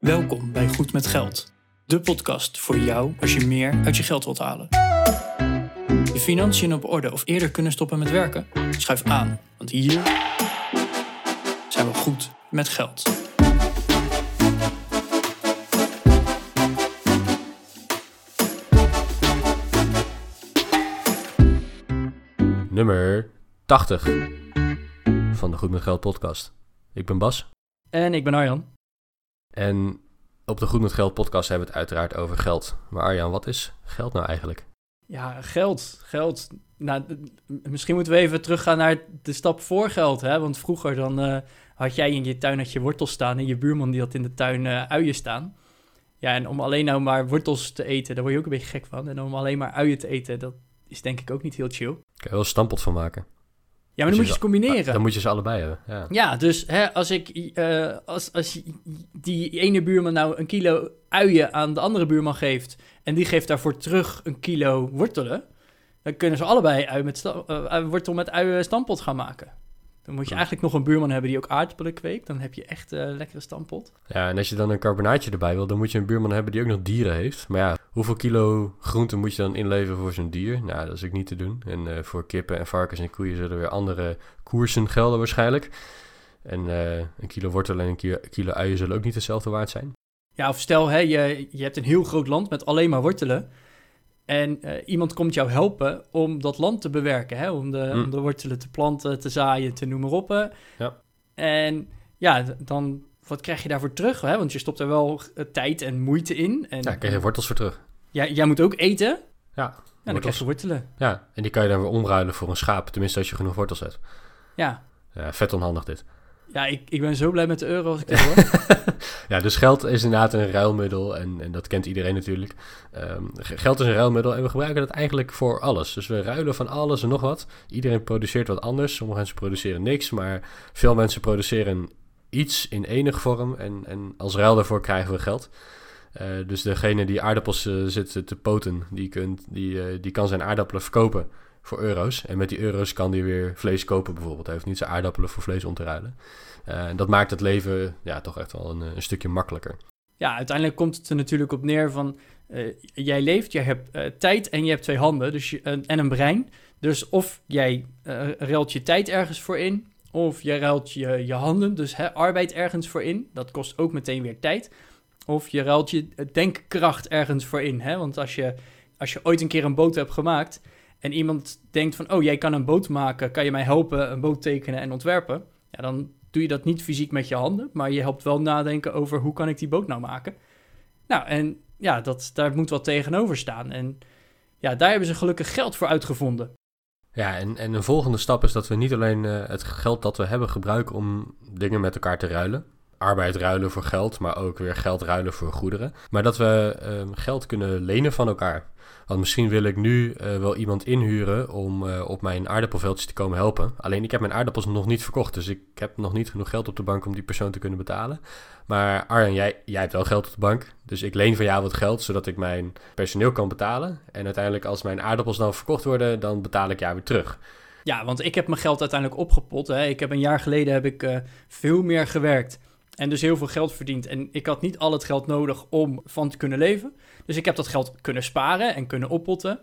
Welkom bij Goed met Geld, de podcast voor jou als je meer uit je geld wilt halen. Je financiën op orde of eerder kunnen stoppen met werken? Schuif aan, want hier zijn we goed met geld. Nummer 80 van de Goed met Geld podcast. Ik ben Bas En ik ben Arjan. En op de Goed met Geld podcast hebben we het uiteraard over geld. Maar Arjan, wat is geld nou eigenlijk? Ja, geld. Geld. Nou, misschien moeten we even teruggaan naar de stap voor geld. Hè? Want vroeger dan eh, had jij in je tuin had je wortels staan en je buurman die had in de tuin eh, uien staan. Ja, en om alleen nou maar wortels te eten, daar word je ook een beetje gek van. En om alleen maar uien te eten, dat is denk ik ook niet heel chill. Kan je wel een stampot van maken. Ja, maar dan moet je ze- combineren. Dan moet je ze allebei hebben. Ja. Ja, dus hè, als ik eh, als, als die ene buurman nou een kilo uien aan de andere buurman geeft en die geeft daarvoor terug een kilo wortelen, dan kunnen ze allebei ui met eh, wortel met uien stampot gaan maken. Dan moet je eigenlijk nog een buurman hebben die ook aardappelen kweekt. Dan heb je echt een lekkere stampot. ja, en als je dan een carbonaatje erbij wil, dan moet je een buurman hebben die ook nog dieren heeft. Maar ja, hoeveel kilo groente moet je dan inleveren voor zo'n dier? Nou, dat is ook niet te doen. En eh, voor kippen en varkens en koeien zullen weer andere koersen gelden waarschijnlijk. En eh, een kilo wortel en een kilo, kilo uien zullen ook niet hetzelfde waard zijn. Ja, of stel, hè, je, je hebt een heel groot land met alleen maar wortelen. En eh, iemand komt jou helpen om dat land te bewerken. Hè? Om, de, Mm. om de wortelen te planten, te zaaien, te noem maar op. Ja. En ja, dan wat krijg je daarvoor terug? Hè? Want je stopt er wel eh, tijd en moeite in. En, Ja, krijg je wortels voor terug. jij, jij moet ook eten. Ja, Ja, dan krijg je wortelen. Ja, en die kan je dan weer omruilen voor een schaap. Tenminste, als je genoeg wortels hebt. Ja, Ja, vet onhandig dit. Ja ik, ik ben zo blij met de euro als ik dit hoor. Ja, dus geld is inderdaad een ruilmiddel. En, en dat kent iedereen natuurlijk. Ehm, geld is een ruilmiddel en we gebruiken dat eigenlijk voor alles. Dus we ruilen van alles en nog wat. Iedereen produceert wat anders. Sommige mensen produceren niks. Maar veel mensen produceren iets in enige vorm. En, en als ruil daarvoor krijgen we geld. Eh, dus degene die aardappels eh, zit te poten, die, kunt, die, eh, die kan zijn aardappelen verkopen voor euro's. En met die euro's kan die weer vlees kopen bijvoorbeeld. Hij hoeft niet zijn aardappelen voor vlees om te ruilen. En dat maakt het leven ja, toch echt wel een, eh, een stukje makkelijker. Ja, uiteindelijk komt het er natuurlijk op neer van... eh, jij leeft, jij hebt tijd en je hebt twee handen dus en en een brein. Dus of jij ruilt je tijd ergens voor in... of je ruilt je, je handen, dus hè, arbeid ergens voor in. Dat kost ook meteen weer tijd. Of je ruilt je denkkracht ergens voor in. Hè? Want als je, als je ooit een keer een boot hebt gemaakt... en iemand denkt van... oh, jij kan een boot maken, kan je mij helpen een boot tekenen en ontwerpen... ja, dan doe je dat niet fysiek met je handen, maar je helpt wel nadenken over hoe kan ik die boot nou maken. Nou, en ja, dat, daar moet wat tegenover staan. En ja, daar hebben ze gelukkig geld voor uitgevonden. Ja, en, en een volgende stap is dat we niet alleen eh, het geld dat we hebben gebruiken om dingen met elkaar te ruilen. Arbeid ruilen voor geld, maar ook weer geld ruilen voor goederen. Maar dat we ehm, geld kunnen lenen van elkaar. Want misschien wil ik nu eh, wel iemand inhuren om eh, op mijn aardappelveldje te komen helpen. Alleen ik heb mijn aardappels nog niet verkocht, dus ik heb nog niet genoeg geld op de bank om die persoon te kunnen betalen. Maar Arjan, jij, jij hebt wel geld op de bank, dus ik leen van jou wat geld zodat ik mijn personeel kan betalen. En uiteindelijk als mijn aardappels dan verkocht worden, dan betaal ik jou weer terug. Ja, want ik heb mijn geld uiteindelijk opgepot. Hè. Ik heb een jaar geleden heb ik eh, veel meer gewerkt en dus heel veel geld verdiend. En ik had niet al het geld nodig om van te kunnen leven. Dus ik heb dat geld kunnen sparen en kunnen oppotten.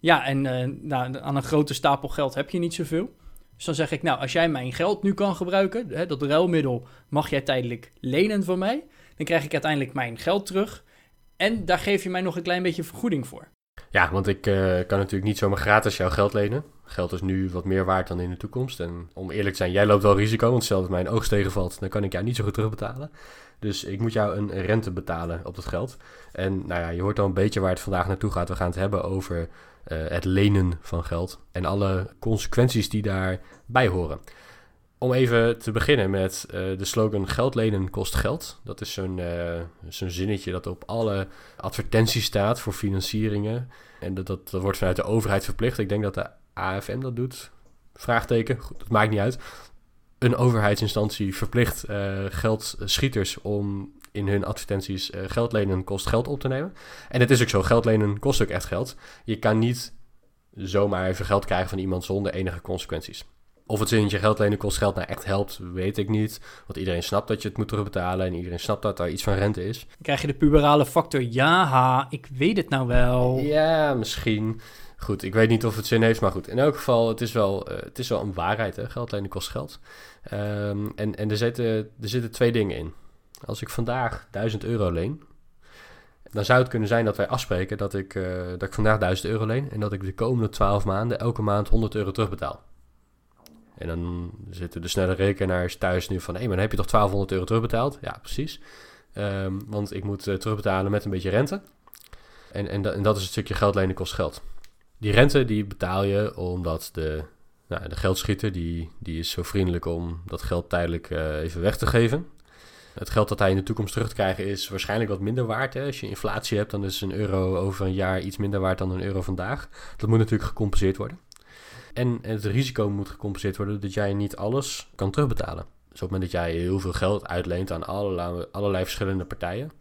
Ja, en eh, nou, aan een grote stapel geld heb je niet zoveel. Dus dan zeg ik, nou, als jij mijn geld nu kan gebruiken, hè, dat ruilmiddel mag jij tijdelijk lenen van mij. Dan krijg ik uiteindelijk mijn geld terug. En daar geef je mij nog een klein beetje vergoeding voor. Ja, want ik eh, kan natuurlijk niet zomaar gratis jouw geld lenen. Geld is nu wat meer waard dan in de toekomst. En om eerlijk te zijn, jij loopt wel risico. Want dat mijn oogst tegenvalt, dan kan ik jou niet zo goed terugbetalen. Dus ik moet jou een rente betalen op dat geld. En nou ja, je hoort al een beetje waar het vandaag naartoe gaat. We gaan het hebben over eh, het lenen van geld. En alle consequenties die daarbij horen. Om even te beginnen met eh, de slogan geld lenen kost geld. Dat is zo'n eh, zo'n zinnetje dat op alle advertenties staat voor financieringen. En dat, dat, dat wordt vanuit de overheid verplicht. Ik denk dat de AFM dat doet. Vraagteken, goed, dat maakt niet uit. Een overheidsinstantie verplicht eh, geldschieters om in hun advertenties eh, geld lenen kost geld op te nemen. En het is ook zo, geld lenen kost ook echt geld. Je kan niet zomaar even geld krijgen van iemand zonder enige consequenties. Of het zinnetje geld lenen kost geld nou echt helpt, weet ik niet. Want iedereen snapt dat je het moet terugbetalen en iedereen snapt dat daar iets van rente is. Krijg je de puberale factor. Ja, ha, ik weet het nou wel. Ja, misschien. Goed, ik weet niet of het zin heeft, maar goed. In elk geval, het is wel, uh, het is wel een waarheid, hè. Geld lenen kost geld. Um, en en er, zitten, er zitten twee dingen in. Als ik vandaag 1000 euro leen, dan zou het kunnen zijn dat wij afspreken dat ik, uh, dat ik vandaag 1000 euro leen en dat ik de komende 12 maanden elke maand 100 euro terugbetaal. En dan zitten de snelle rekenaars thuis nu van, hé, maar dan heb je toch 1200 euro terugbetaald? Ja, precies. Um, want ik moet uh, terugbetalen met een beetje rente. En, en, en, dat is het stukje geld lenen kost geld. Die rente die betaal je omdat de, nou, de geldschieter, die, die is zo vriendelijk om dat geld tijdelijk uh, even weg te geven. Het geld dat hij in de toekomst terug te krijgen is waarschijnlijk wat minder waard. Hè? Als je inflatie hebt, dan is een euro over een jaar iets minder waard dan een euro vandaag. Dat moet natuurlijk gecompenseerd worden. En het risico moet gecompenseerd worden dat jij niet alles kan terugbetalen. Dus op het moment dat jij heel veel geld uitleent aan allerlei, verschillende partijen.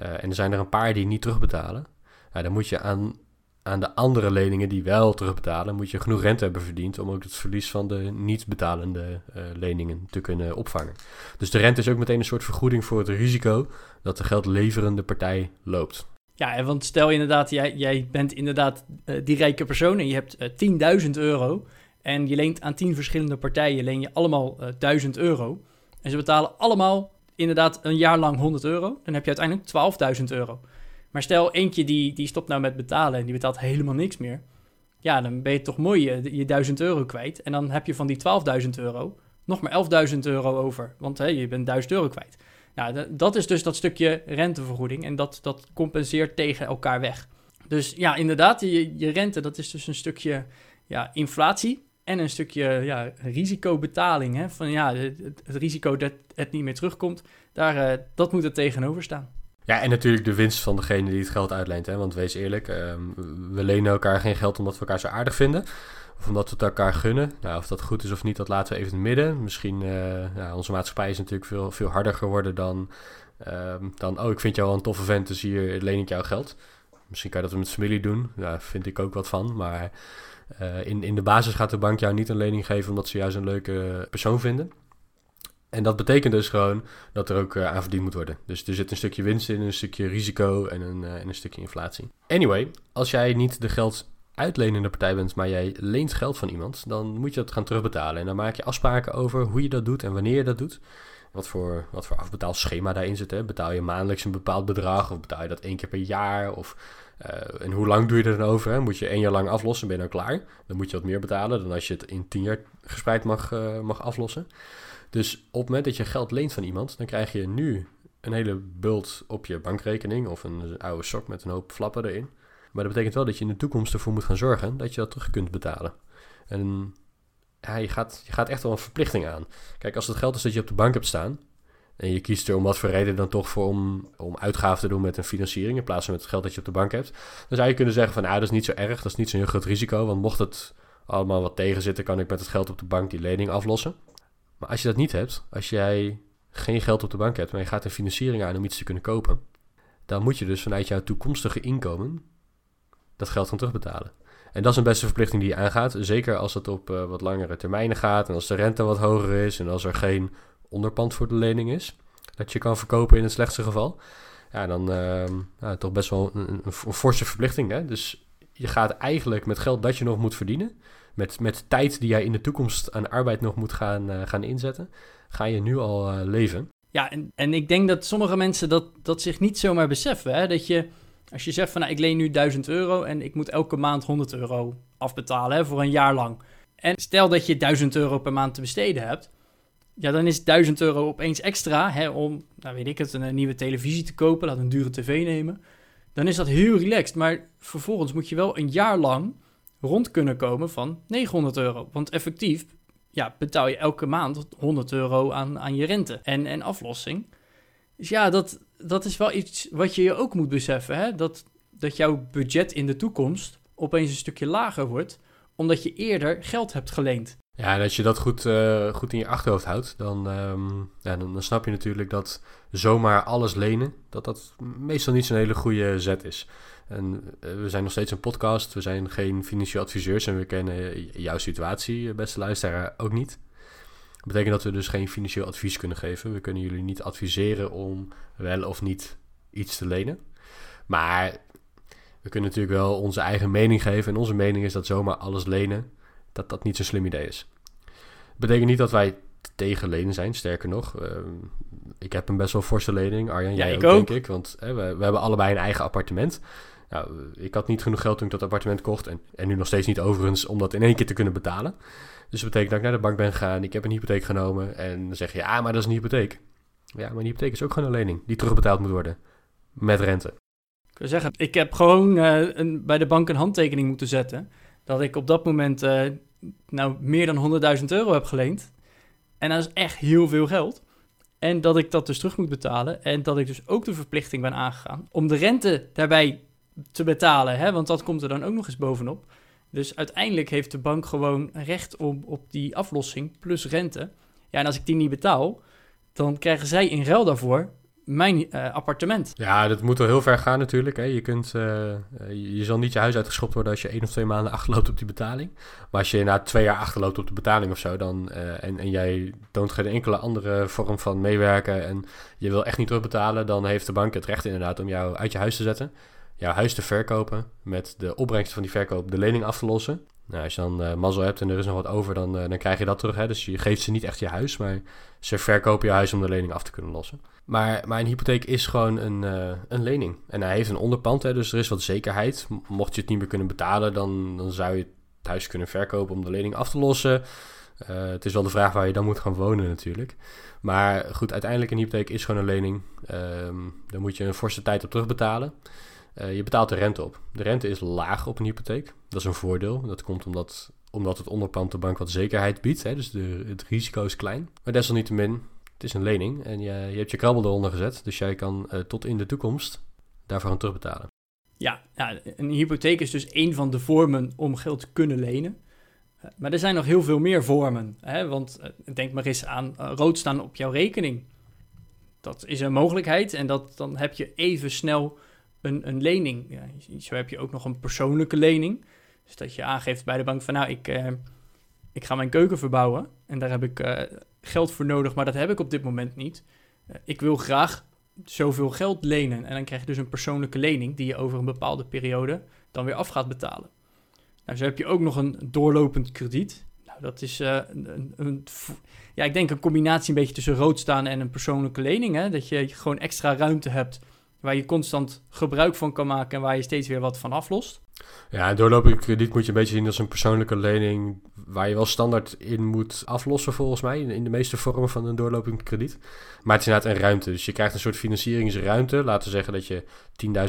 Uh, en er zijn er een paar die niet terugbetalen. Dan moet je aan, aan de andere leningen die wel terugbetalen, moet je genoeg rente hebben verdiend om ook het verlies van de niet betalende uh, leningen te kunnen opvangen. Dus de rente is ook meteen een soort vergoeding voor het risico dat de geldleverende partij loopt. Ja, want stel inderdaad, jij, jij bent inderdaad uh, die rijke persoon en je hebt uh, 10.000 euro. En je leent aan 10 verschillende partijen, leen je allemaal uh, 1000 euro. En ze betalen allemaal inderdaad een jaar lang 100 euro. Dan heb je uiteindelijk 12.000 euro. Maar stel eentje die, die stopt nou met betalen en die betaalt helemaal niks meer. Ja, dan ben je toch mooi je, je 1000 euro kwijt. En dan heb je van die 12.000 euro nog maar 11.000 euro over. Want hè, je bent 1000 euro kwijt. Nou, dat is dus dat stukje rentevergoeding en dat, dat compenseert tegen elkaar weg. Dus ja, inderdaad, je, je rente, dat is dus een stukje ja, inflatie en een stukje ja, risicobetaling. Hè? Van ja, het, risico dat het niet meer terugkomt, daar, uh, dat moet er tegenover staan. Ja, en natuurlijk de winst van degene die het geld uitleent. Hè? Want wees eerlijk, um, we lenen elkaar geen geld omdat we elkaar zo aardig vinden. Of omdat we het elkaar gunnen. Nou, of dat goed is of niet, dat laten we even in het midden. Misschien, uh, ja, onze maatschappij is natuurlijk veel, veel harder geworden dan, uh, dan... Oh, ik vind jou wel een toffe vent, dus hier leen ik jou geld. Misschien kan je dat met familie doen. Daar vind ik ook wat van. Maar uh, in, in de basis gaat de bank jou niet een lening geven... omdat ze juist een leuke persoon vinden. En dat betekent dus gewoon dat er ook uh, aan verdiend moet worden. Dus er zit een stukje winst in, een stukje risico en een, uh, en een stukje inflatie. Anyway, als jij niet de geld uitlenende partij bent, maar jij leent geld van iemand, dan moet je dat gaan terugbetalen. En dan maak je afspraken over hoe je dat doet en wanneer je dat doet. Wat voor, wat voor afbetaalschema daarin zit. Hè? Betaal je maandelijks een bepaald bedrag of betaal je dat één keer per jaar? Of, uh, en hoe lang doe je er dan over? Hè? Moet je één jaar lang aflossen, ben je dan klaar? Dan moet je wat meer betalen dan als je het in tien jaar gespreid mag, mag aflossen. Dus op het moment dat je geld leent van iemand, dan krijg je nu een hele bult op je bankrekening of een oude sok met een hoop flappen erin. Maar dat betekent wel dat je in de toekomst ervoor moet gaan zorgen dat je dat terug kunt betalen. En ja, je, gaat, je gaat echt wel een verplichting aan. Kijk, als het geld is dat je op de bank hebt staan. En je kiest er om wat voor reden dan toch voor om, om uitgaven te doen met een financiering. In plaats van met het geld dat je op de bank hebt. Dan zou je kunnen zeggen van nou, dat is niet zo erg. Dat is niet zo'n heel groot risico. Want mocht het allemaal wat tegenzitten, kan ik met het geld op de bank die lening aflossen. Maar als je dat niet hebt, als jij geen geld op de bank hebt, maar je gaat een financiering aan om iets te kunnen kopen. Dan moet je dus vanuit jouw toekomstige inkomen dat geld gaan terugbetalen. En dat is een beste verplichting die je aangaat. Zeker als het op uh, wat langere termijnen gaat en als de rente wat hoger is en als er geen onderpand voor de lening is. Dat je kan verkopen in het slechtste geval. Ja, dan uh, ja, toch best wel een, een, een, forse verplichting. Hè? Dus je gaat eigenlijk met geld dat je nog moet verdienen, met, met tijd die jij in de toekomst aan arbeid nog moet gaan, uh, gaan inzetten, ga je nu al uh, leven. Ja, en, en ik denk dat sommige mensen dat, dat zich niet zomaar beseffen. Hè? Dat je als je zegt van nou, ik leen nu 1000 euro en ik moet elke maand 100 euro afbetalen hè, voor een jaar lang. En stel dat je 1000 euro per maand te besteden hebt, ja, dan is 1000 euro opeens extra hè, om, nou weet ik het, een, een nieuwe televisie te kopen, laat een dure tv nemen. Dan is dat heel relaxed, maar vervolgens moet je wel een jaar lang rond kunnen komen van 900 euro. Want effectief ja, betaal je elke maand 100 euro aan, aan je rente en, en aflossing. Dus ja, dat, dat is wel iets wat je je ook moet beseffen. Hè? Dat, dat jouw budget in de toekomst opeens een stukje lager wordt, omdat je eerder geld hebt geleend. Ja, en als je dat goed, uh, goed in je achterhoofd houdt, dan, um, ja, dan, snap je natuurlijk dat zomaar alles lenen, dat dat meestal niet zo'n hele goede zet is. En uh, we zijn nog steeds een podcast, we zijn geen financieel adviseurs en we kennen jouw situatie, beste luisteraar, ook niet. Dat betekent dat we dus geen financieel advies kunnen geven. We kunnen jullie niet adviseren om wel of niet iets te lenen. Maar we kunnen natuurlijk wel onze eigen mening geven. En onze mening is dat zomaar alles lenen, dat dat niet zo'n slim idee is. Dat betekent niet dat wij tegen lenen zijn, sterker nog. Uh, ik heb een best wel forse lening, Arjan, jij ook, ook, denk ik. Want we, we, hebben allebei een eigen appartement. Nou, ik had niet genoeg geld toen ik dat appartement kocht. En, en nu nog steeds niet overigens om dat in één keer te kunnen betalen. Dus dat betekent dat ik naar de bank ben gegaan. Ik heb een hypotheek genomen. En dan zeg je, ja, maar dat is een hypotheek. Ja, maar een hypotheek is ook gewoon een lening die terugbetaald moet worden. Met rente. Ik wil zeggen, ik heb gewoon uh, een, bij de bank een handtekening moeten zetten. Dat ik op dat moment uh, nou meer dan 100.000 euro heb geleend. En dat is echt heel veel geld. En dat ik dat dus terug moet betalen. En dat ik dus ook de verplichting ben aangegaan om de rente daarbij te betalen. Hè? Want dat komt er dan ook nog eens bovenop. Dus uiteindelijk heeft de bank gewoon recht op, op die aflossing plus rente. Ja, en als ik die niet betaal, dan krijgen zij in ruil daarvoor mijn uh, appartement. Ja, dat moet wel heel ver gaan natuurlijk. Hè. Je, kunt, uh, je zal niet je huis uitgeschopt worden als je één of twee maanden achterloopt op die betaling. Maar als je na twee jaar achterloopt op de betaling of zo, dan, en, en jij toont geen enkele andere vorm van meewerken en je wil echt niet terugbetalen, dan heeft de bank het recht inderdaad om jou uit je huis te zetten jouw huis te verkopen. Met de opbrengst van die verkoop de lening af te lossen. Nou, als je dan mazzel hebt en er is nog wat over, dan, dan krijg je dat terug. Hè? Dus je geeft ze niet echt je huis, maar ze verkopen je huis om de lening af te kunnen lossen. Maar, een hypotheek is gewoon een, uh, een lening. En hij heeft een onderpand, hè, dus er is wat zekerheid. Mocht je het niet meer kunnen betalen, dan, dan zou je het huis kunnen verkopen om de lening af te lossen. het is wel de vraag waar je dan moet gaan wonen natuurlijk. Maar goed, uiteindelijk een hypotheek is gewoon een lening. Um, daar moet je een forse tijd op terugbetalen. Uh, je betaalt de rente op. De rente is laag op een hypotheek. Dat is een voordeel. Dat komt omdat, omdat het onderpand de bank wat zekerheid biedt. Hè? Dus de, het risico is klein. Maar desalniettemin, het is een lening. En je, je hebt je krabbel eronder gezet. Dus jij kan uh, tot in de toekomst daarvoor aan terugbetalen. Ja, een hypotheek is dus één van de vormen om geld te kunnen lenen. Uh, maar er zijn nog heel veel meer vormen. Hè? Want denk maar eens aan rood staan op jouw rekening. Dat is een mogelijkheid. En dat, dan heb je even snel een, een lening. Ja, zo heb je ook nog een persoonlijke lening. Dus dat je aangeeft bij de bank van nou, ik, ik ga mijn keuken verbouwen en daar heb ik uh, geld voor nodig, maar dat heb ik op dit moment niet. Uh, ik wil graag zoveel geld lenen en dan krijg je dus een persoonlijke lening die je over een bepaalde periode dan weer af gaat betalen. Nou, zo heb je ook nog een doorlopend krediet. Nou, dat is een, een, een, ja, ik denk een combinatie een beetje tussen rood staan en een persoonlijke lening. Hè? Dat je gewoon extra ruimte hebt waar je constant gebruik van kan maken en waar je steeds weer wat van aflost. Ja, doorlopend krediet moet je een beetje zien als een persoonlijke lening waar je wel standaard in moet aflossen volgens mij, in de meeste vormen van een doorlopend krediet. Maar het is inderdaad een ruimte, dus je krijgt een soort financieringsruimte. Laten we zeggen dat je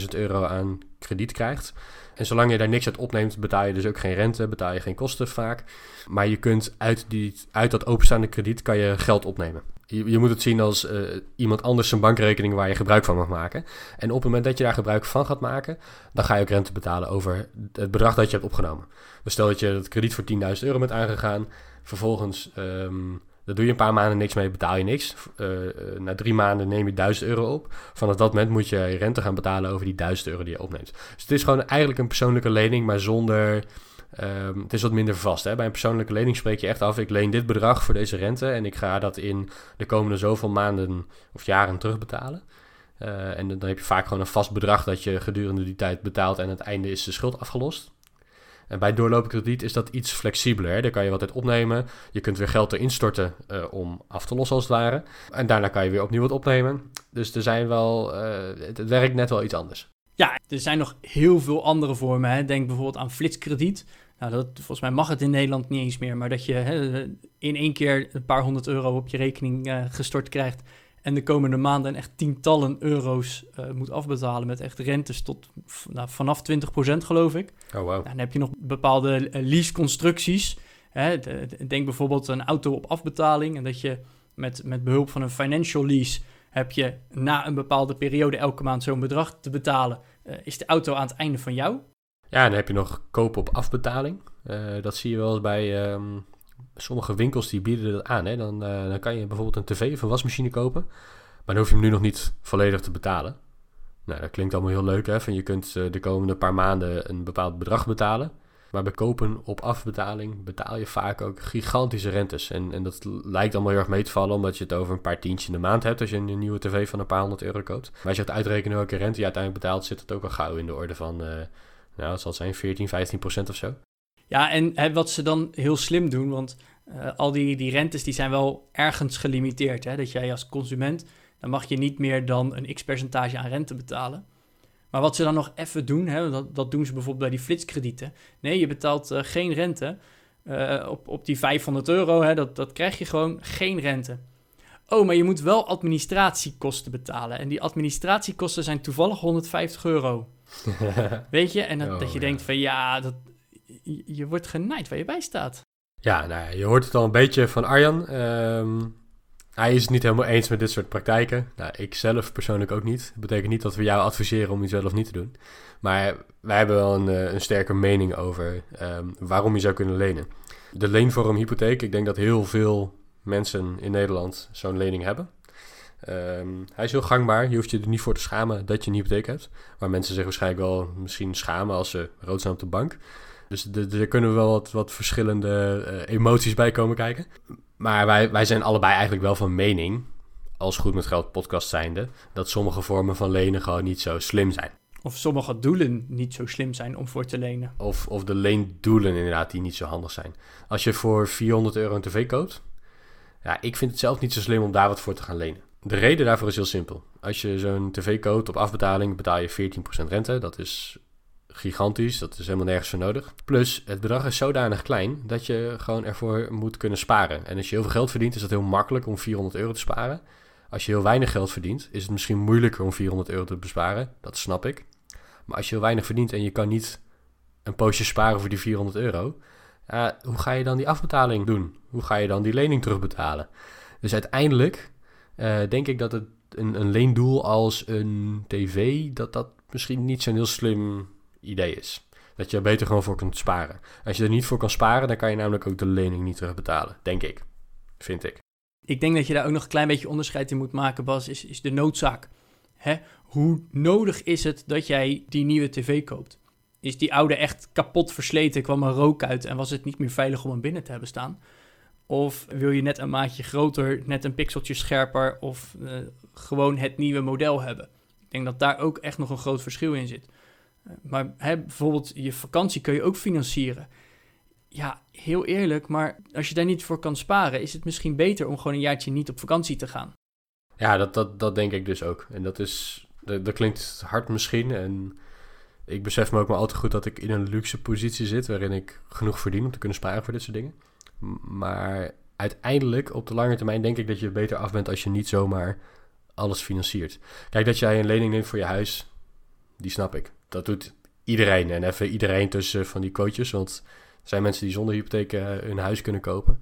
10.000 euro aan krediet krijgt. En zolang je daar niks uit opneemt, betaal je dus ook geen rente, betaal je geen kosten vaak. Maar je kunt uit, die, uit dat openstaande krediet kan je geld opnemen. Je, moet het zien als uh, iemand anders zijn bankrekening waar je gebruik van mag maken. En op het moment dat je daar gebruik van gaat maken, dan ga je ook rente betalen over het bedrag dat je hebt opgenomen. Dus stel dat je het krediet voor 10.000 euro bent aangegaan, vervolgens um, daar doe je een paar maanden niks mee, betaal je niks. Uh, na drie maanden neem je 1000 euro op. Vanaf dat moment moet je rente gaan betalen over die 1000 euro die je opneemt. Dus het is gewoon eigenlijk een persoonlijke lening, maar zonder Um, het is wat minder vast. Hè? Bij een persoonlijke lening spreek je echt af: ik leen dit bedrag voor deze rente en ik ga dat in de komende zoveel maanden of jaren terugbetalen. Uh, en dan heb je vaak gewoon een vast bedrag dat je gedurende die tijd betaalt en aan het einde is de schuld afgelost. En bij doorlopend krediet is dat iets flexibeler. Hè? Daar kan je wat tijd opnemen. Je kunt weer geld erin storten uh, om af te lossen als het ware. En daarna kan je weer opnieuw wat opnemen. Dus er zijn wel, het, het werkt net wel iets anders. Ja, er zijn nog heel veel andere vormen. Hè. Denk bijvoorbeeld aan flitskrediet. Nou, dat, volgens mij mag het in Nederland niet eens meer, maar dat je hè, in één keer een paar honderd euro op je rekening uh, gestort krijgt en de komende maanden echt tientallen euro's uh, moet afbetalen met echt rentes tot nou, vanaf 20% geloof ik. Oh, wow. Nou, dan heb je nog bepaalde uh, leaseconstructies. Hè. denk bijvoorbeeld een auto op afbetaling en dat je met, met behulp van een financial lease heb je na een bepaalde periode elke maand zo'n bedrag te betalen. Uh, is de auto aan het einde van jou? Ja, dan heb je nog kopen op afbetaling. Uh, dat zie je wel eens bij, um, sommige winkels die bieden dat aan. Hè? Dan, eh, dan kan je bijvoorbeeld een tv of een wasmachine kopen. Maar dan hoef je hem nu nog niet volledig te betalen. Nou, dat klinkt allemaal heel leuk. Hè? Van je kunt eh, de komende paar maanden een bepaald bedrag betalen. Maar bij kopen op afbetaling betaal je vaak ook gigantische rentes. En, en dat lijkt allemaal heel erg mee te vallen, omdat je het over een paar tientjes in de maand hebt als je een nieuwe tv van een paar honderd euro koopt. Maar als je het uitrekenen welke rente je uiteindelijk betaalt, zit het ook al gauw in de orde van, nou, het zal zijn 14, 15 procent of zo. Ja, en hè, wat ze dan heel slim doen, want uh, al die, die rentes die zijn wel ergens gelimiteerd. Hè? Dat jij als consument, dan mag je niet meer dan een x-percentage aan rente betalen. Maar wat ze dan nog even doen, hè, dat, dat doen ze bijvoorbeeld bij die flitskredieten. Nee, je betaalt uh, geen rente uh, op, op die 500 euro. Hè, dat, dat krijg je gewoon geen rente. Oh, maar je moet wel administratiekosten betalen. En die administratiekosten zijn toevallig 150 euro. Weet je? En dat, oh, dat je ja. denkt van ja, dat, je, je, wordt genaaid waar je bij staat. Ja, nou, je hoort het al een beetje van Arjan. Um, hij is het niet helemaal eens met dit soort praktijken. Nou, ik zelf persoonlijk ook niet. Dat betekent niet dat we jou adviseren om iets wel of niet te doen. Maar wij hebben wel een, een sterke mening over um, waarom je zou kunnen lenen. De leenvorm hypotheek, ik denk dat heel veel mensen in Nederland zo'n lening hebben. Um, hij is heel gangbaar. Je hoeft je er niet voor te schamen dat je een hypotheek hebt. Waar mensen zich waarschijnlijk wel misschien schamen als ze rood zijn op de bank. Dus er kunnen wel wat, wat verschillende uh, emoties bij komen kijken. Maar wij, wij zijn allebei eigenlijk wel van mening, als Goed met Geld podcast zijnde, dat sommige vormen van lenen gewoon niet zo slim zijn. Of sommige doelen niet zo slim zijn om voor te lenen. Of, of de leendoelen inderdaad die niet zo handig zijn. Als je voor 400 euro een tv koopt, ja, ik vind het zelf niet zo slim om daar wat voor te gaan lenen. De reden daarvoor is heel simpel. Als je zo'n tv koopt op afbetaling, betaal je 14% rente. Dat is gigantisch. Dat is helemaal nergens voor nodig. Plus, het bedrag is zodanig klein dat je gewoon ervoor moet kunnen sparen. En als je heel veel geld verdient, is dat heel makkelijk om 400 euro te sparen. Als je heel weinig geld verdient, is het misschien moeilijker om 400 euro te besparen. Dat snap ik. Maar als je heel weinig verdient en je kan niet een poosje sparen voor die 400 euro, ja, hoe ga je dan die afbetaling doen? Hoe ga je dan die lening terugbetalen? Dus uiteindelijk uh, denk ik dat het een, een leendoel als een tv, dat dat misschien niet zo'n heel slim idee is. Dat je er beter gewoon voor kunt sparen. Als je er niet voor kan sparen, dan kan je namelijk ook de lening niet terugbetalen. Denk ik. Vind ik. Ik denk dat je daar ook nog een klein beetje onderscheid in moet maken, Bas, is, is de noodzaak. Hè? Hoe nodig is het dat jij die nieuwe tv koopt? Is die oude echt kapot versleten, kwam er rook uit en was het niet meer veilig om hem binnen te hebben staan? Of wil je net een maatje groter, net een pixeltje scherper of uh, gewoon het nieuwe model hebben? Ik denk dat daar ook echt nog een groot verschil in zit. Maar hè, bijvoorbeeld je vakantie kun je ook financieren. Ja, heel eerlijk, maar als je daar niet voor kan sparen, is het misschien beter om gewoon een jaartje niet op vakantie te gaan. Ja, dat, dat, dat denk ik dus ook. En dat is, dat, dat klinkt hard misschien. En ik besef me ook maar al te goed dat ik in een luxe positie zit, waarin ik genoeg verdien om te kunnen sparen voor dit soort dingen. Maar uiteindelijk, op de lange termijn, denk ik dat je beter af bent als je niet zomaar alles financiert. Kijk, dat jij een lening neemt voor je huis, die snap ik dat doet iedereen. En even iedereen tussen van die quotejes. Want er zijn mensen die zonder hypotheek uh, hun huis kunnen kopen.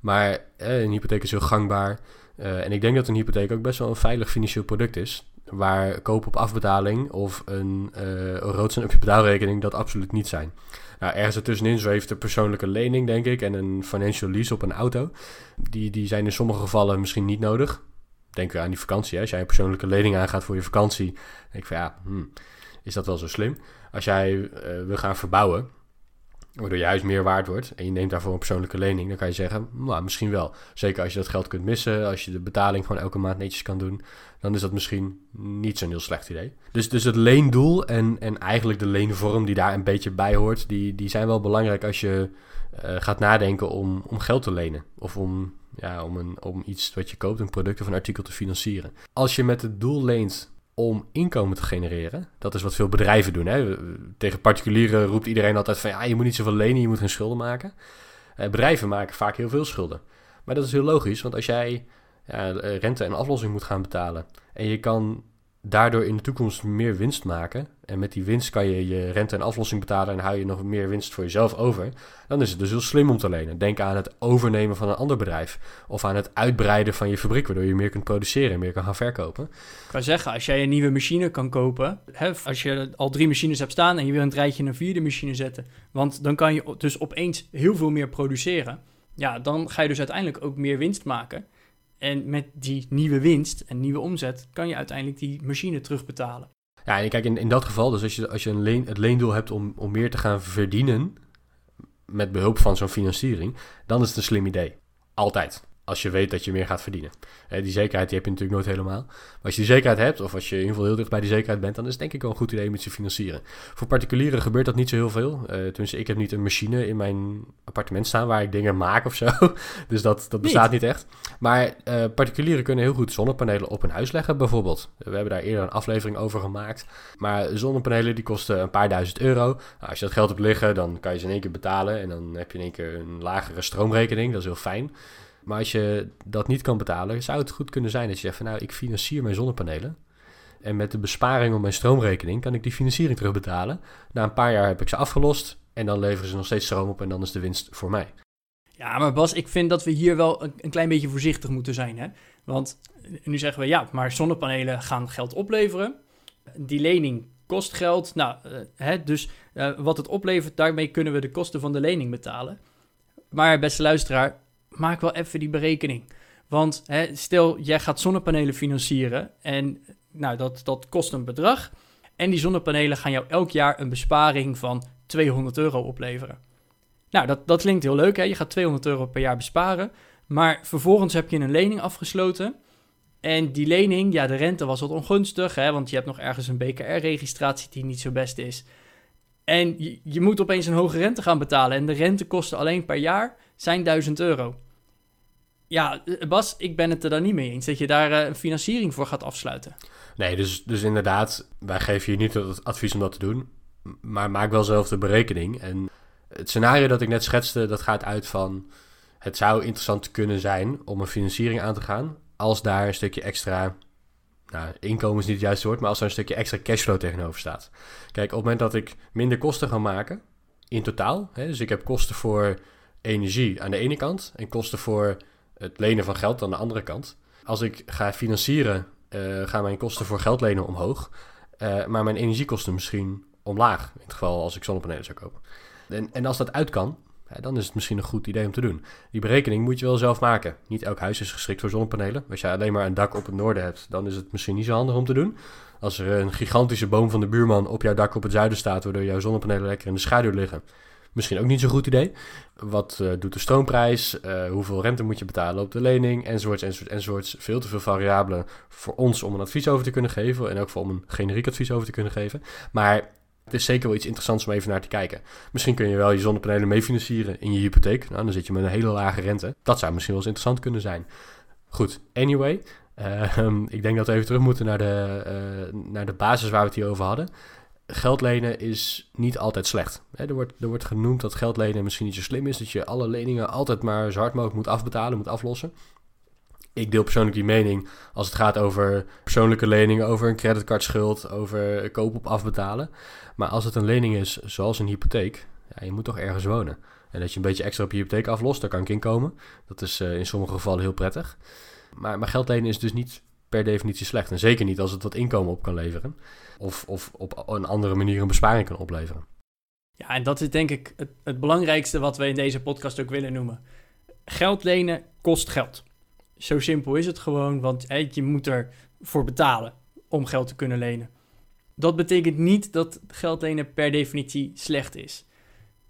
Maar eh, een hypotheek is heel gangbaar. Uh, en ik denk dat een hypotheek ook best wel een veilig financieel product is. Waar kopen op afbetaling of een uh, rood zijn op je betaalrekening dat absoluut niet zijn. Nou, ergens ertussenin zweeft de persoonlijke lening, denk ik, en een financial lease op een auto. Die, die zijn in sommige gevallen misschien niet nodig. Denk aan die vakantie. Hè? Als jij een persoonlijke lening aangaat voor je vakantie, denk ik van ja, hmm, is dat wel zo slim. Als jij uh, wil gaan verbouwen, waardoor je huis meer waard wordt en je neemt daarvoor een persoonlijke lening, dan kan je zeggen, nou, misschien wel. Zeker als je dat geld kunt missen, als je de betaling gewoon elke maand netjes kan doen, dan is dat misschien niet zo'n heel slecht idee. Dus, dus het leendoel en, en eigenlijk de leenvorm die daar een beetje bij hoort, die, die zijn wel belangrijk als je uh, gaat nadenken om, om geld te lenen. Of om, ja, om, een, om iets wat je koopt, een product of een artikel te financieren. Als je met het doel leent om inkomen te genereren. Dat is wat veel bedrijven doen. Hè. Tegen particulieren roept iedereen altijd van ja, je moet niet zoveel lenen, je moet geen schulden maken. Eh, bedrijven maken vaak heel veel schulden. Maar dat is heel logisch, want als jij ja, rente en aflossing moet gaan betalen en je kan daardoor in de toekomst meer winst maken. En met die winst kan je je rente en aflossing betalen en hou je nog meer winst voor jezelf over. Dan is het dus heel slim om te lenen. Denk aan het overnemen van een ander bedrijf. Of aan het uitbreiden van je fabriek, waardoor je meer kunt produceren en meer kan gaan verkopen. Ik kan zeggen, als jij een nieuwe machine kan kopen, hè, als je al drie machines hebt staan en je wil een rijtje een vierde machine zetten. Want dan kan je dus opeens heel veel meer produceren. ja, dan ga je dus uiteindelijk ook meer winst maken. En met die nieuwe winst en nieuwe omzet kan je uiteindelijk die machine terugbetalen. Ja, en kijk, in, in dat geval, dus als je, als je een leen, het leendoel hebt om, om meer te gaan verdienen met behulp van zo'n financiering, dan is het een slim idee. Altijd als je weet dat je meer gaat verdienen. die zekerheid die heb je natuurlijk nooit helemaal. Maar als je die zekerheid hebt, of als je in ieder geval heel dicht bij die zekerheid bent, dan is het denk ik wel een goed idee met je financieren. Voor particulieren gebeurt dat niet zo heel veel. Uh, tenminste, ik heb niet een machine in mijn appartement staan waar ik dingen maak of zo. dus dat, dat bestaat niet, echt. Maar uh, particulieren kunnen heel goed zonnepanelen op hun huis leggen, bijvoorbeeld. We hebben daar eerder een aflevering over gemaakt. Maar zonnepanelen die kosten een paar duizend euro. Nou, als je dat geld hebt liggen, dan kan je ze in één keer betalen. En dan heb je in één keer een lagere stroomrekening. Dat is heel fijn. Maar als je dat niet kan betalen, zou het goed kunnen zijn dat je zegt van nou, ik financier mijn zonnepanelen. En met de besparing op mijn stroomrekening kan ik die financiering terugbetalen. Na een paar jaar heb ik ze afgelost en dan leveren ze nog steeds stroom op en dan is de winst voor mij. Ja, maar Bas, ik vind dat we hier wel een, klein beetje voorzichtig moeten zijn. Hè? Want nu zeggen we ja, maar zonnepanelen gaan geld opleveren. Die lening kost geld. Nou, uh, hè, dus uh, wat het oplevert, daarmee kunnen we de kosten van de lening betalen. Maar beste luisteraar, maak wel even die berekening. Want hè, stel, jij gaat zonnepanelen financieren en nou, dat, dat kost een bedrag. En die zonnepanelen gaan jou elk jaar een besparing van 200 euro opleveren. Nou, dat, dat klinkt heel leuk, hè? je gaat 200 euro per jaar besparen. Maar vervolgens heb je een lening afgesloten. En die lening, ja, de rente was wat ongunstig, hè, want je hebt nog ergens een BKR-registratie die niet zo best is. En je, je, moet opeens een hoge rente gaan betalen. En de rentekosten alleen per jaar zijn 1000 euro. Ja, Bas, ik ben het er dan niet mee eens dat je daar uh, een financiering voor gaat afsluiten. Nee, dus, dus inderdaad, wij geven je niet het advies om dat te doen. Maar maak wel zelf de berekening. En het scenario dat ik net schetste, dat gaat uit van... Het zou interessant kunnen zijn om een financiering aan te gaan... als daar een stukje extra nou, inkomen is niet het juiste woord, maar als er een stukje extra cashflow tegenover staat. Kijk, op het moment dat ik minder kosten ga maken, in totaal, hè, dus ik heb kosten voor energie aan de ene kant en kosten voor het lenen van geld aan de andere kant. Als ik ga financieren, uh, gaan mijn kosten voor geld lenen omhoog, uh, maar mijn energiekosten misschien omlaag, in het geval als ik zonnepanelen zou kopen. En, en als dat uit kan, dan is het misschien een goed idee om te doen. Die berekening moet je wel zelf maken. Niet elk huis is geschikt voor zonnepanelen. Als je alleen maar een dak op het noorden hebt, dan is het misschien niet zo handig om te doen. Als er een gigantische boom van de buurman op jouw dak op het zuiden staat, waardoor jouw zonnepanelen lekker in de schaduw liggen, misschien ook niet zo'n goed idee. Wat uh, doet de stroomprijs? Uh, hoeveel rente moet je betalen op de lening? Enzovoorts, enzovoorts, enzovoorts. Veel te veel variabelen voor ons om een advies over te kunnen geven. En ook voor om een generiek advies over te kunnen geven. Maar het is zeker wel iets interessants om even naar te kijken. Misschien kun je wel je zonnepanelen mee financieren in je hypotheek. Nou, dan zit je met een hele lage rente. Dat zou misschien wel eens interessant kunnen zijn. Goed, anyway. Uh, ik denk dat we even terug moeten naar de, uh, naar de basis waar we het hier over hadden. Geld lenen is niet altijd slecht. er, wordt, er wordt genoemd dat geld lenen misschien niet zo slim is. Dat je alle leningen altijd maar zo hard mogelijk moet afbetalen, moet aflossen ik deel persoonlijk die mening als het gaat over persoonlijke leningen, over een creditcardschuld, over koop op afbetalen. Maar als het een lening is, zoals een hypotheek, ja, je moet toch ergens wonen. En dat je een beetje extra op je hypotheek aflost, daar kan ik in komen. Dat is uh, in sommige gevallen heel prettig. Maar, maar geld lenen is dus niet per definitie slecht. En zeker niet als het wat inkomen op kan leveren. Of, of op een andere manier een besparing kan opleveren. Ja, en dat is denk ik het, het belangrijkste wat we in deze podcast ook willen noemen. Geld lenen kost geld. Zo simpel is het gewoon, want je moet ervoor betalen om geld te kunnen lenen. Dat betekent niet dat geld lenen per definitie slecht is.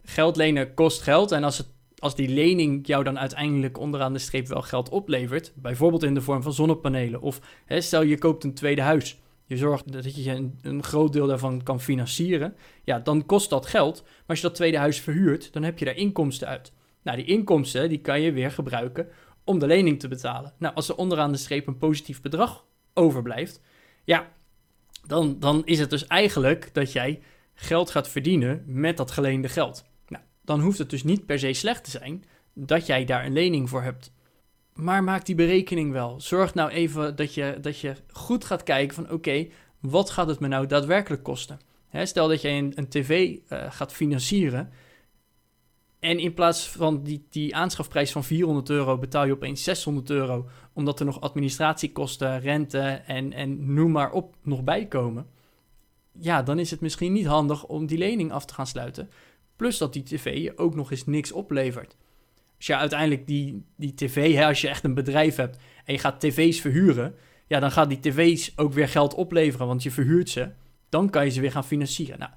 Geld lenen kost geld en als, het, als die lening jou dan uiteindelijk onderaan de streep wel geld oplevert, bijvoorbeeld in de vorm van zonnepanelen of hè, stel je koopt een tweede huis, je zorgt dat je een, een, groot deel daarvan kan financieren, ja, dan kost dat geld. Maar als je dat tweede huis verhuurt, dan heb je daar inkomsten uit. Nou, die inkomsten die kan je weer gebruiken om de lening te betalen. Nou, als er onderaan de streep een positief bedrag overblijft, ja, dan, dan is het dus eigenlijk dat jij geld gaat verdienen met dat geleende geld. Dan hoeft het dus niet per se slecht te zijn dat jij daar een lening voor hebt. Maar maak die berekening wel. Zorg nou even dat je, dat je goed gaat kijken van oké, wat gaat het me nou daadwerkelijk kosten? stel dat jij een, een tv uh, gaat financieren en in plaats van die, die aanschafprijs van 400 euro betaal je opeens 600 euro, omdat er nog administratiekosten, rente en, en noem maar op nog bij komen. Ja, dan is het misschien niet handig om die lening af te gaan sluiten. Plus dat die tv je ook nog eens niks oplevert. Als je uiteindelijk die, die tv, hè, als je echt een bedrijf hebt en je gaat tv's verhuren, ja, dan gaat die tv's ook weer geld opleveren, want je verhuurt ze. Dan kan je ze weer gaan financieren. Nou,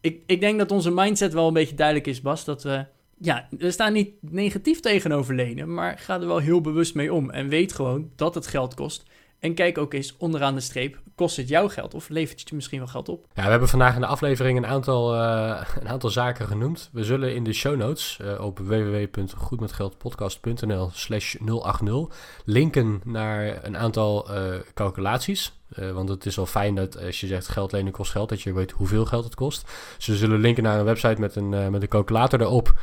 ik, ik denk dat onze mindset wel een beetje duidelijk is, Bas, dat we ja, we staan niet negatief tegenover lenen, maar ga er wel heel bewust mee om. En weet gewoon dat het geld kost. En kijk ook eens onderaan de streep, kost het jouw geld of levert het je misschien wel geld op? Ja, we hebben vandaag in de aflevering een aantal, uh, een aantal zaken genoemd. We zullen in de show notes uh, op www.goedmetgeldpodcast.nl slash 080 linken naar een aantal uh, calculaties. want het is wel fijn dat als je zegt geld lenen kost geld, dat je weet hoeveel geld het kost. Dus we zullen linken naar een website met een, met een calculator erop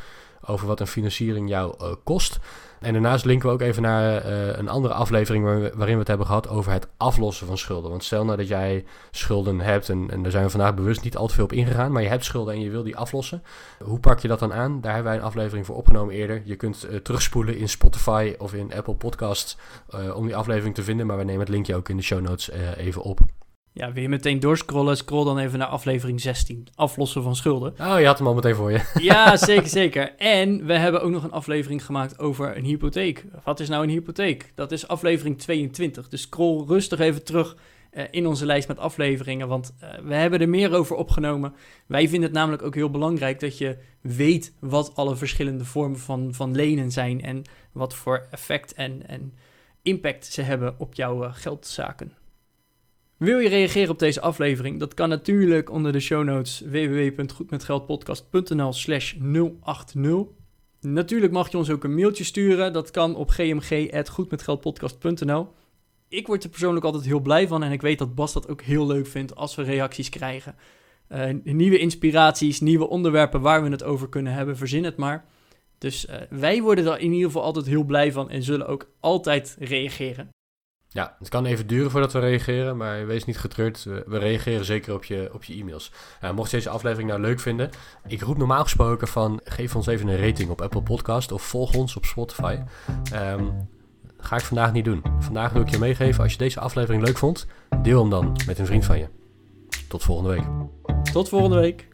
over wat een financiering jou kost. En daarnaast linken we ook even naar uh, een andere aflevering waarin we het hebben gehad over het aflossen van schulden. Want stel nou dat jij schulden hebt, en, en daar zijn we vandaag bewust niet al te veel op ingegaan, maar je hebt schulden en je wil die aflossen. Hoe pak je dat dan aan? Daar hebben wij een aflevering voor opgenomen eerder. Je kunt uh, terugspoelen in Spotify of in Apple Podcasts om die aflevering te vinden, maar we nemen het linkje ook in de show notes even op. Ja, wil je meteen doorscrollen? Scroll dan even naar aflevering 16. Aflossen van schulden. Oh, je had hem al meteen voor je. Ja, zeker, zeker. En we hebben ook nog een aflevering gemaakt over een hypotheek. Wat is nou een hypotheek? Dat is aflevering 22. Dus scroll rustig even terug uh, in onze lijst met afleveringen. Want uh, we hebben er meer over opgenomen. Wij vinden het namelijk ook heel belangrijk dat je weet wat alle verschillende vormen van, van lenen zijn. En wat voor effect en, en impact ze hebben op jouw uh, geldzaken. Wil je reageren op deze aflevering? Dat kan natuurlijk onder de show notes www.goedmetgeldpodcast.nl slash 080. Natuurlijk mag je ons ook een mailtje sturen. Dat kan op gmg.goedmetgeldpodcast.nl Ik word er persoonlijk altijd heel blij van en ik weet dat Bas dat ook heel leuk vindt als we reacties krijgen. Uh, nieuwe inspiraties, nieuwe onderwerpen waar we het over kunnen hebben, verzin het maar. Dus uh, wij worden er in ieder geval altijd heel blij van en zullen ook altijd reageren. Ja, het kan even duren voordat we reageren, maar wees niet getreurd. We, reageren zeker op je, op je e-mails. Nou, mocht je deze aflevering nou leuk vinden, ik roep normaal gesproken van geef ons even een rating op Apple Podcast of volg ons op Spotify. Um, ga ik vandaag niet doen. Vandaag wil ik je meegeven, als je deze aflevering leuk vond, deel hem dan met een vriend van je. Tot volgende week. Tot volgende week.